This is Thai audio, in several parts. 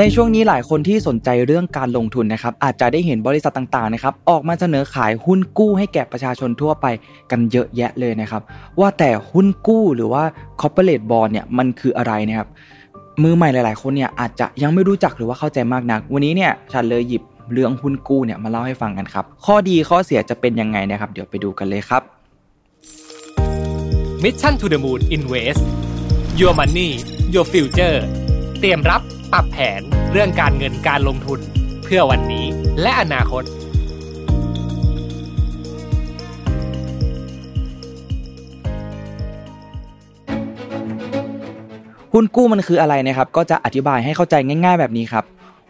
ในช่วงนี้หลายคนที่สนใจเรื่องการลงทุนนะครับอาจจะได้เห็นบริษัทต่างๆนะครับออกมาเสนอขายหุ้นกู้ให้แก่ประชาชนทั่วไปกันเยอะแยะเลยนะครับว่าแต่หุ้นกู้หรือว่า corporate bond เนี่ยมันคืออะไรนะครับมือใหม่หลายๆ คนเนี่ยอาจจะยังไม่รู้จักหรือว่าเข้าใจมากนัก วันนี้เนี่ยฉันเลยหยิบเรื่องหุ้นกู้เนี่ยมาเล่าให้ฟังกันครับ ข้อดีข้อเสียจะเป็นยังไงนะครับ เดี๋ยวไปดูกันเลยครับ Mission to the Moon Invest Your Money Your Future เตรียมรับ ปรับแผนเรื่องการเงินการลงทุนเพื่อวันนี้และอนาคต หุ้นกู้มันคืออะไรนะครับ ก็จะอธิบายให้เข้าใจง่าย ๆ แบบนี้ครับ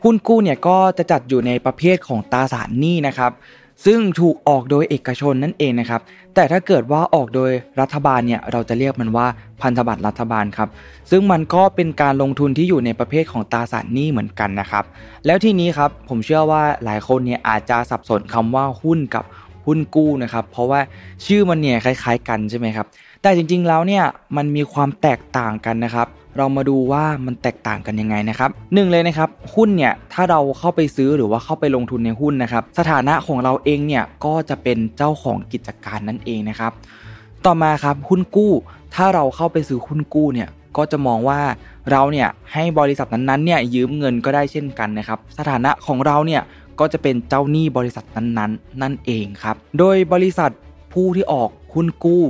หุ้นกู้เนี่ยก็จะจัดอยู่ในประเภทของตราสารหนี้นะครับ ซึ่งถูกออกโดยเอกชนนั่นเองนะครับ แต่ถ้าเกิดว่าออกโดยรัฐบาลเนี่ยเราจะเรียกมันว่าพันธบัตรรัฐบาลครับ ซึ่งมันก็เป็นการลงทุนที่อยู่ในประเภทของตราสารหนี้เหมือนกันนะครับ แล้วที่นี้ครับผมเชื่อว่าหลายคนเนี่ยอาจจะสับสนคำว่าหุ้นกับหุ้นกู้นะครับ เพราะว่าชื่อมันเนี่ยคล้าย ๆ กันใช่ไหมครับ แต่จริงๆแล้วเนี่ยมันมีความแตกต่างกันนะครับ เรามาดูว่ามันแตกต่างกันยังไงนะครับหนึ่งเลยนะครับหุ้นเนี่ยถ้าเราเข้าไปซื้อหรือว่าเข้าไปลงทุนในหุ้นนะครับสถานะของเราเองเนี่ยก็จะเป็นเจ้าของกิจการนั่นเองนะครับต่อมาครับหุ้นกู้ ถ้าเราเข้าไปซื้อหุ้นกู้เนี่ยก็จะมองว่าเราเนี่ยให้บริษัทนั้นๆเนี่ยยืมเงินก็ได้เช่นกันนะครับสถานะของเราเนี่ยก็จะเป็นเจ้าหนี้บริษัทนั้นๆ นั่นเองครับ โดยบริษัทผู้ที่ออกหุ้นกู้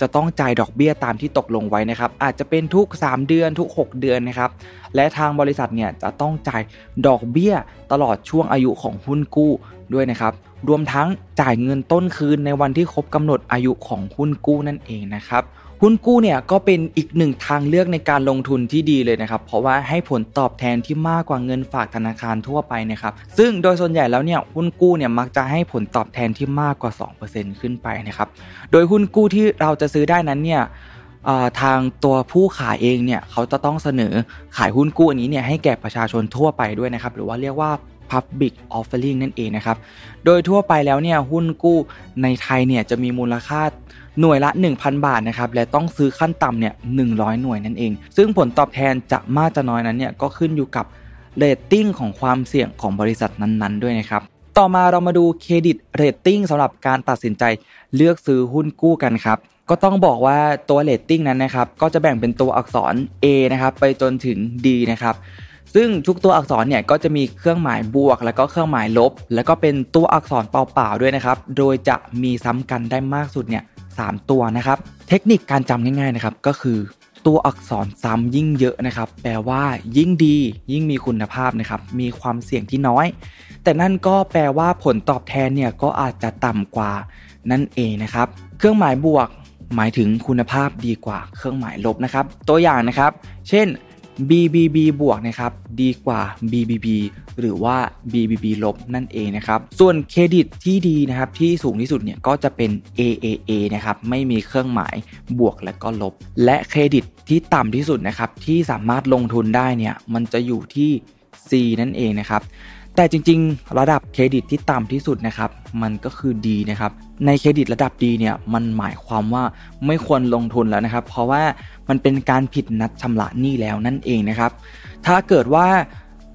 จะต้องจ่ายดอกเบี้ยตามที่ตกลงไว้นะครับ อาจจะเป็นทุก 3 เดือนทุก 6 เดือนนะครับ และทางบริษัทเนี่ยจะต้องจ่ายดอกเบี้ยตลอดช่วงอายุของหุ้นกู้ด้วยนะครับ รวมทั้งจ่ายเงินต้นคืนในวันที่ครบกำหนดอายุของหุ้นกู้นั่นเองนะครับ หุ้นกู้เนี่ยก็เป็นอีกหนึ่งทางเลือกในการลงทุนที่ดีเลยนะครับ เพราะว่าให้ผลตอบแทนที่มากกว่าเงินฝากธนาคารทั่วไปนะครับ ซึ่งโดยส่วนใหญ่แล้วเนี่ยหุ้นกู้เนี่ยมักจะให้ผลตอบแทนที่มากกว่า 2%ขึ้นไปนะครับ โดยหุ้นกู้ที่เราจะซื้อได้นั้นเนี่ยทางตัวผู้ขายเองเนี่ยเขาจะต้องเสนอขายหุ้นกู้อันนี้เนี่ยให้แก่ประชาชนทั่วไปด้วยนะครับ หรือว่าเรียกว่า Public Offering นั่นเองนะครับ โดยทั่วไปแล้วเนี่ยหุ้นกู้ในไทยเนี่ยจะมีมูลค่า หน่วยละ 1,000 บาทนะครับและต้องซื้อขั้นต่ำเนี่ย100 หน่วยนั่นเอง ซึ่งผลตอบแทนจะมากจะน้อยนั้นเนี่ยก็ขึ้นอยู่กับเรตติ้งของความเสี่ยงของบริษัทนั้นๆ ด้วยนะครับต่อมาเรามาดู credit rating สำหรับการตัดสินใจเลือกซื้อหุ้นกู้กันครับก็ต้องบอกว่าตัวเรตติ้งนั้นนะครับก็จะแบ่งเป็นตัวอักษร A นะครับไปจนถึง D นะครับซึ่งทุกตัวอักษรเนี่ยก็จะมีเครื่องหมายบวก แล้วก็เครื่องหมายลบ แล้วก็เป็นตัวอักษรเปล่าๆด้วยนะครับ โดยจะมีซ้ำกันได้มากสุดเนี่ย 3 ตัวนะครับ เทคนิคการจำง่ายๆนะครับก็คือตัวอักษรซ้ำยิ่งเยอะนะครับ แปลว่ายิ่งดียิ่งมีคุณภาพนะครับ มีความเสี่ยงที่น้อย แต่นั่นก็แปลว่าผลตอบแทนเนี่ยก็อาจจะต่ำกว่านั่นเองนะครับ เครื่องหมายบวกหมายถึงคุณภาพดีกว่าเครื่องหมายลบนะครับ ตัวอย่างนะครับ เช่น BBB บวกนะครับดีกว่า BBB หรือว่า BBB ลบนั่นเองนะครับ ส่วนเครดิตที่ดีนะครับที่สูงที่สุดเนี่ยก็จะเป็น AAA นะครับไม่มีเครื่องหมายบวกและก็ลบ และเครดิตที่ต่ำที่สุดนะครับที่สามารถลงทุนได้เนี่ยมันจะอยู่ที่ C นั่นเองนะครับแต่จริงๆ ระดับเครดิตที่ต่ำที่สุดนะครับ มันก็คือดีนะครับ ในเครดิตระดับดีเนี่ยมันหมายความว่าไม่ควรลงทุนแล้วนะครับ เพราะว่า มันเป็นการผิดนัดชำระหนี้แล้วนั่นเองนะครับ ถ้าเกิดว่า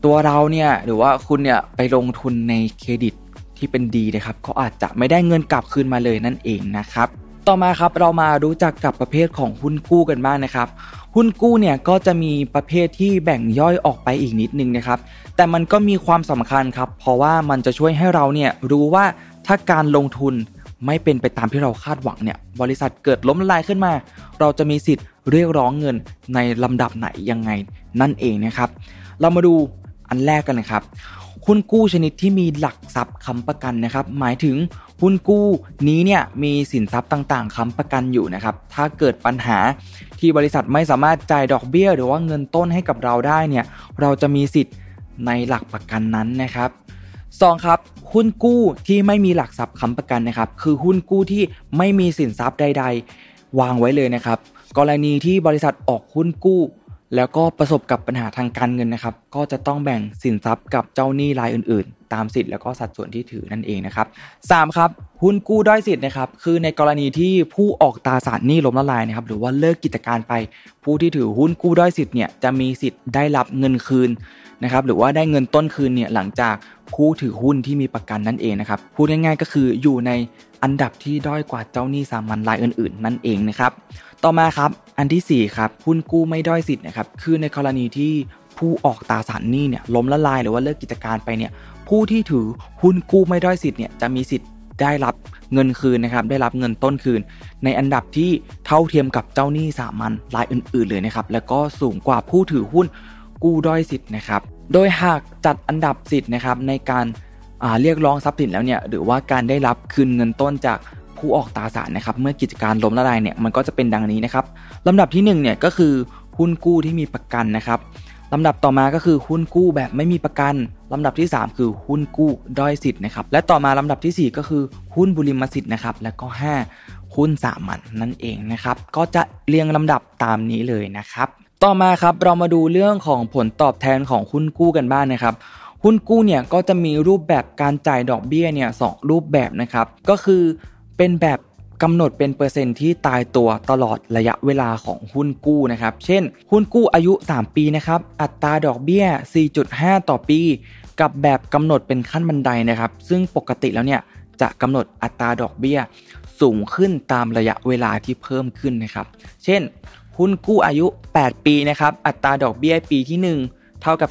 ตัวเราเนี่ยหรือว่าคุณเนี่ยไปลงทุนในเครดิตที่เป็นดีนะครับก็อาจจะไม่ได้เงินกลับคืนมาเลยนั่นเองนะครับ ต่อมาครับเรามารู้จักกับประเภทของหุ้นกู้กันบ้างนะครับ หุ้นกู้เนี่ยก็จะมีประเภทที่แบ่งย่อยออกไปอีกนิดนึงนะครับ แต่มันก็มีความสำคัญครับ เพราะว่ามันจะช่วยให้เราเนี่ยรู้ว่าถ้าการลงทุนไม่เป็นไปตามที่เราคาดหวังเนี่ยบริษัทเกิดล้มละลายขึ้นมา เราจะมีสิทธิ์ เรียกร้องเงินในลำดับไหนยังไงนั่นเองนะครับ เรามาดูอันแรกกันนะครับหุ้นกู้ชนิดที่มีหลักทรัพย์ค้ำประกันนะครับ หมายถึงหุ้นกู้นี้เนี่ยมีสินทรัพย์ต่างๆค้ำประกันอยู่นะครับ ถ้าเกิดปัญหาที่บริษัทไม่สามารถจ่ายดอกเบี้ย หรือว่าเงินต้นให้กับเราได้เนี่ยเราจะมีสิทธิ์ในหลักประกันนั้นนะครับ 2. ครับหุ้นกู้ที่ไม่มีหลักทรัพย์ค้ำประกันนะครับ คือหุ้นกู้ที่ไม่มีสินทรัพย์ใด ๆ วางไว้เลยนะครับ กรณีที่บริษัทออกหุ้นกู้ แล้วก็ประสบกับปัญหาทางการเงินนะครับ ก็จะต้องแบ่งสินทรัพย์กับเจ้าหนี้รายอื่นๆ ตามสิทธิ์แล้วก็สัดส่วนที่ถือนั่นเองนะครับ 3 ครับหุ้นกู้ด้อยสิทธิ์นะครับ คือในกรณีที่ผู้ออกตราสารหนี้ล้มละลายนะครับ หรือว่าเลิกกิจการไป ผู้ที่ถือหุ้นกู้ด้อยสิทธิ์เนี่ยจะมีสิทธิ์ได้รับเงินคืนนะครับ หรือว่าได้เงินต้นคืนเนี่ยหลังจากผู้ถือหุ้นที่มีประกันนั่นเองนะครับ พูดง่ายๆ ก็คืออยู่ใน อันดับที่ด้อยกว่าเจ้าหนี้สามัญรายอื่น ๆ นั่นเองนะครับ ต่อมาครับอันที่4ครับหุ้นกู้ไม่ด้อยสิทธิ์นะครับคือในกรณีที่ผู้ออกตราสารหนี้เนี่ยล้มละลายหรือว่าเลิกกิจการไปเนี่ยผู้ที่ถือหุ้นกู้ไม่ด้อยสิทธิ์เนี่ยจะมีสิทธิ์ได้รับเงินคืนนะครับได้รับเงินต้นคืน ในอันดับที่เท่าเทียมกับเจ้าหนี้สามัญรายอื่น ๆ เลยนะครับแล้วก็สูงกว่าผู้ถือหุ้นกู้ด้อยสิทธิ์นะครับโดยหากจัดอันดับสิทธิ์นะครับในการ เรียกร้องทรัพย์สินแล้วเนี่ยหรือว่าการได้รับคืนเงินต้นจากผู้ออกตราสารนะครับเมื่อกิจการล้มละลายเนี่ยมันก็จะเป็นดังนี้นะครับลำดับที่1เนี่ยก็คือหุ้นกู้ที่มีประกันนะครับลำดับต่อมาก็คือหุ้นกู้แบบไม่มีประกัน ลำดับที่ 3 คือหุ้นกู้ด้อยสิทธิ์นะครับ และต่อมาลำดับที่ 4 ก็คือหุ้นบุริมสิทธิ์นะครับ และก็ 5 หุ้นสามัญนนั่นเองนะครับ ก็จะเรียงลำดับตามนี้เลยนะครับ ต่อมาครับเรามาดูเรื่องของผลตอบแทนของหุ้นกู้กันบ้างนนะครับ หุ้นกู้เนี่ยก็จะมีรูปแบบการจ่ายดอกเบี้ยเนี่ยสรูปแบบนะครับ ก็คือเป็นแบบกำหนดเป็นเปอร์เซ็นต์ที่ตายตัวตลอดระยะเวลาของหุ้นกู้นะครับ เช่น หุ้นกู้อายุ 3 ปีนะครับ อัตราดอกเบี้ย 4.5 ต่อปี กับแบบกำหนดเป็นขั้นบันไดนะครับ ซึ่งปกติแล้วเนี่ยจะกำหนดอัตราดอกเบี้ยสูงขึ้นตามระยะเวลาที่เพิ่มขึ้นนะครับ เช่น หุ้นกู้อายุ 8 ปีนะครับ อัตราดอกเบี้ยปีที่ 1 เท่ากับ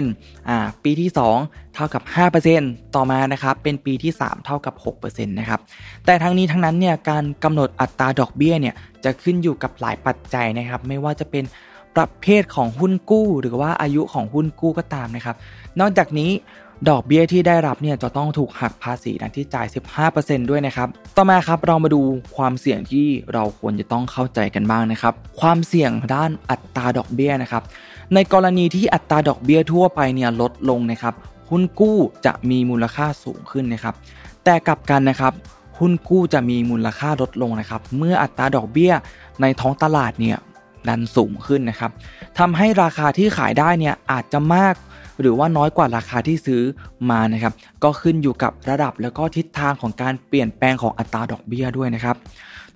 4%อ่าปีที่ 2 เท่ากับ 5%ต่อมานะครับเป็นปีที่ 3 เท่ากับ6%นะครับแต่ทั้งนี้ทั้งนั้นเนี่ยการกำหนดอัตราดอกเบี้ยเนี่ยจะขึ้นอยู่กับหลายปัจจัยนะครับไม่ว่าจะเป็นประเภทของหุ้นกู้ หรือว่าอายุของหุ้นกู้ก็ตามนะครับ นอกจากนี้ ดอกเบี้ยที่ได้รับเนี่ยจะต้องถูกหักภาษีดังที่จ่าย 15%ด้วยนะครับ ต่อมาครับเรามาดูความเสี่ยงที่เราควรจะต้องเข้าใจกันบ้างนะครับ ความเสี่ยงด้านอัตราดอกเบี้ยนะครับ ในกรณีที่อัตราดอกเบี้ยทั่วไปเนี่ยลดลงนะครับหุ้นกู้จะมีมูลค่าสูงขึ้นนะครับ แต่กลับกันนะครับหุ้นกู้จะมีมูลค่าลดลงนะครับ เมื่ออัตราดอกเบี้ยในท้องตลาดเนี่ย ดันสูงขึ้นนะครับทำให้ราคาที่ขายได้เนี่ยอาจจะมาก หรือว่าน้อยกว่าราคาที่ซื้อมานะครับก็ขึ้นอยู่กับระดับแล้วก็ทิศทางของการเปลี่ยนแปลงของอัตราดอกเบี้ยด้วยนะครับ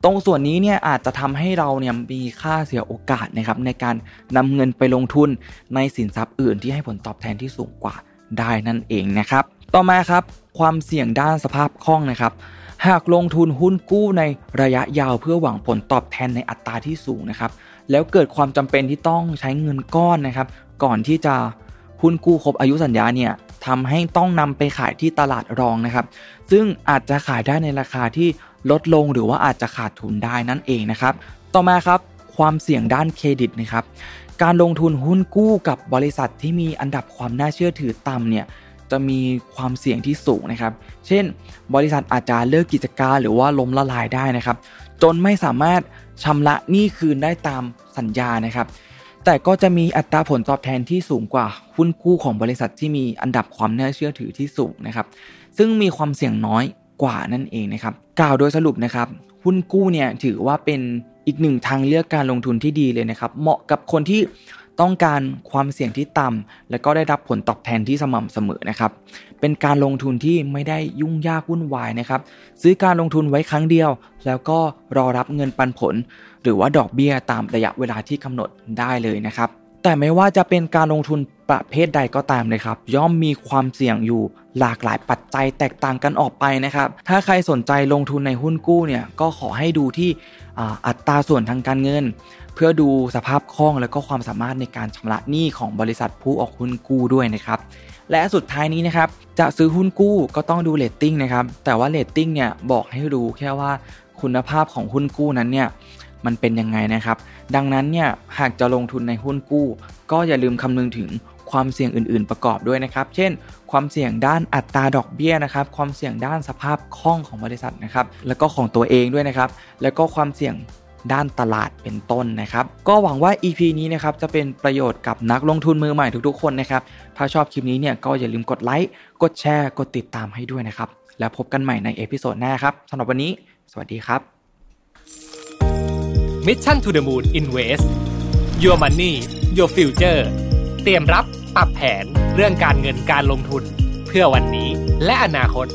ตรงส่วนนี้เนี่ยอาจจะทำให้เราเนี่ยมีค่าเสียโอกาสนะครับในการนำเงินไปลงทุนในสินทรัพย์อื่นที่ให้ผลตอบแทนที่สูงกว่าได้นั่นเองนะครับ ต่อมาครับความเสี่ยงด้านสภาพคล่องนะครับ หากลงทุนหุ้นกู้ในระยะยาวเพื่อหวังผลตอบแทนในอัตราที่สูงนะครับ แล้วเกิดความจำเป็นที่ต้องใช้เงินก้อนนะครับ ก่อนที่จะหุ้นกู้ครบอายุสัญญาเนี่ยทำให้ต้องนำไปขายที่ตลาดรองนะครับ ซึ่งอาจจะขายได้ในราคาที่ลดลงหรือว่าอาจจะขาดทุนได้นั่นเองนะครับ ต่อมาครับความเสี่ยงด้านเครดิตนะครับ การลงทุนหุ้นกู้กับบริษัทที่มีอันดับความน่าเชื่อถือต่ำเนี่ยจะมีความเสี่ยงที่สูงนะครับ เช่น บริษัทอาจจะเลิกกิจการหรือว่าล้มละลายได้นะครับ จนไม่สามารถ ชำระหนี้คืนได้ตามสัญญานะครับ แต่ก็จะมีอัตราผลตอบแทนที่สูงกว่าหุ้นกู้ของบริษัทที่มีอันดับความน่าเชื่อถือที่สูงนะครับ ซึ่งมีความเสี่ยงน้อยกว่านั่นเองนะครับ กล่าวโดยสรุปนะครับ หุ้นกู้เนี่ยถือว่าเป็นอีกหนึ่งทางเลือกการลงทุนที่ดีเลยนะครับ เหมาะกับคนที่ ต้องการความเสี่ยงที่ต่ำและก็ได้รับผลตอบแทนที่สม่ำเสมอนะครับ เป็นการลงทุนที่ไม่ได้ยุ่งยากวุ่นวายนะครับ ซื้อการลงทุนไว้ครั้งเดียว แล้วก็รอรับเงินปันผล หรือว่าดอกเบี้ยตามระยะเวลาที่กำหนดได้เลยนะครับ แต่ไม่ว่าจะเป็นการลงทุนประเภทใดก็ตามเลยครับ ย่อมมีความเสี่ยงอยู่หลากหลายปัจจัยแตกต่างกันออกไปนะครับ ถ้าใครสนใจลงทุนในหุ้นกู้เนี่ยก็ขอให้ดูที่อัตราส่วนทางการเงิน เพื่อดูสภาพคล่องและก็ความสามารถในการชำระหนี้ของบริษัทผู้ออกหุ้นกู้ด้วยนะครับและสุดท้ายนี้นะครับจะซื้อหุ้นกู้ก็ต้องดูเลตติ้งนะครับแต่ว่าเลตติ้งเนี่ยบอกให้รู้แค่ว่าคุณภาพของหุ้นกู้นั้นเนี่ยมันเป็นยังไงนะครับ ดังนั้นเนี่ยหากจะลงทุนในหุ้นกู้ ก็อย่าลืมคำนึงถึงความเสี่ยงอื่น ๆ ประกอบด้วยนะครับ เช่น ความเสี่ยงด้านอัตราดอกเบี้ยนะครับ ความเสี่ยงด้านสภาพคล่องของบริษัทนะครับ แล้วก็ของตัวเองด้วยนะครับ แล้วก็ความเสี่ยง ด้านตลาดเป็นต้นนะครับ ก็หวังว่า EP นี้นะครับจะเป็นประโยชน์กับนักลงทุนมือใหม่ทุกๆคนนะครับ ถ้าชอบคลิปนี้เนี่ยก็อย่าลืมกดไลค์กดแชร์กดติดตามให้ด้วยนะครับ แล้วพบกันใหม่ใน episode หน้าครับสำหรับวันนี้ สวัสดีครับ Mission to the Moon Invest Your Money Your Future เตรียมรับปรับแผนเรื่องการเงินการลงทุน เพื่อวันนี้และอนาคต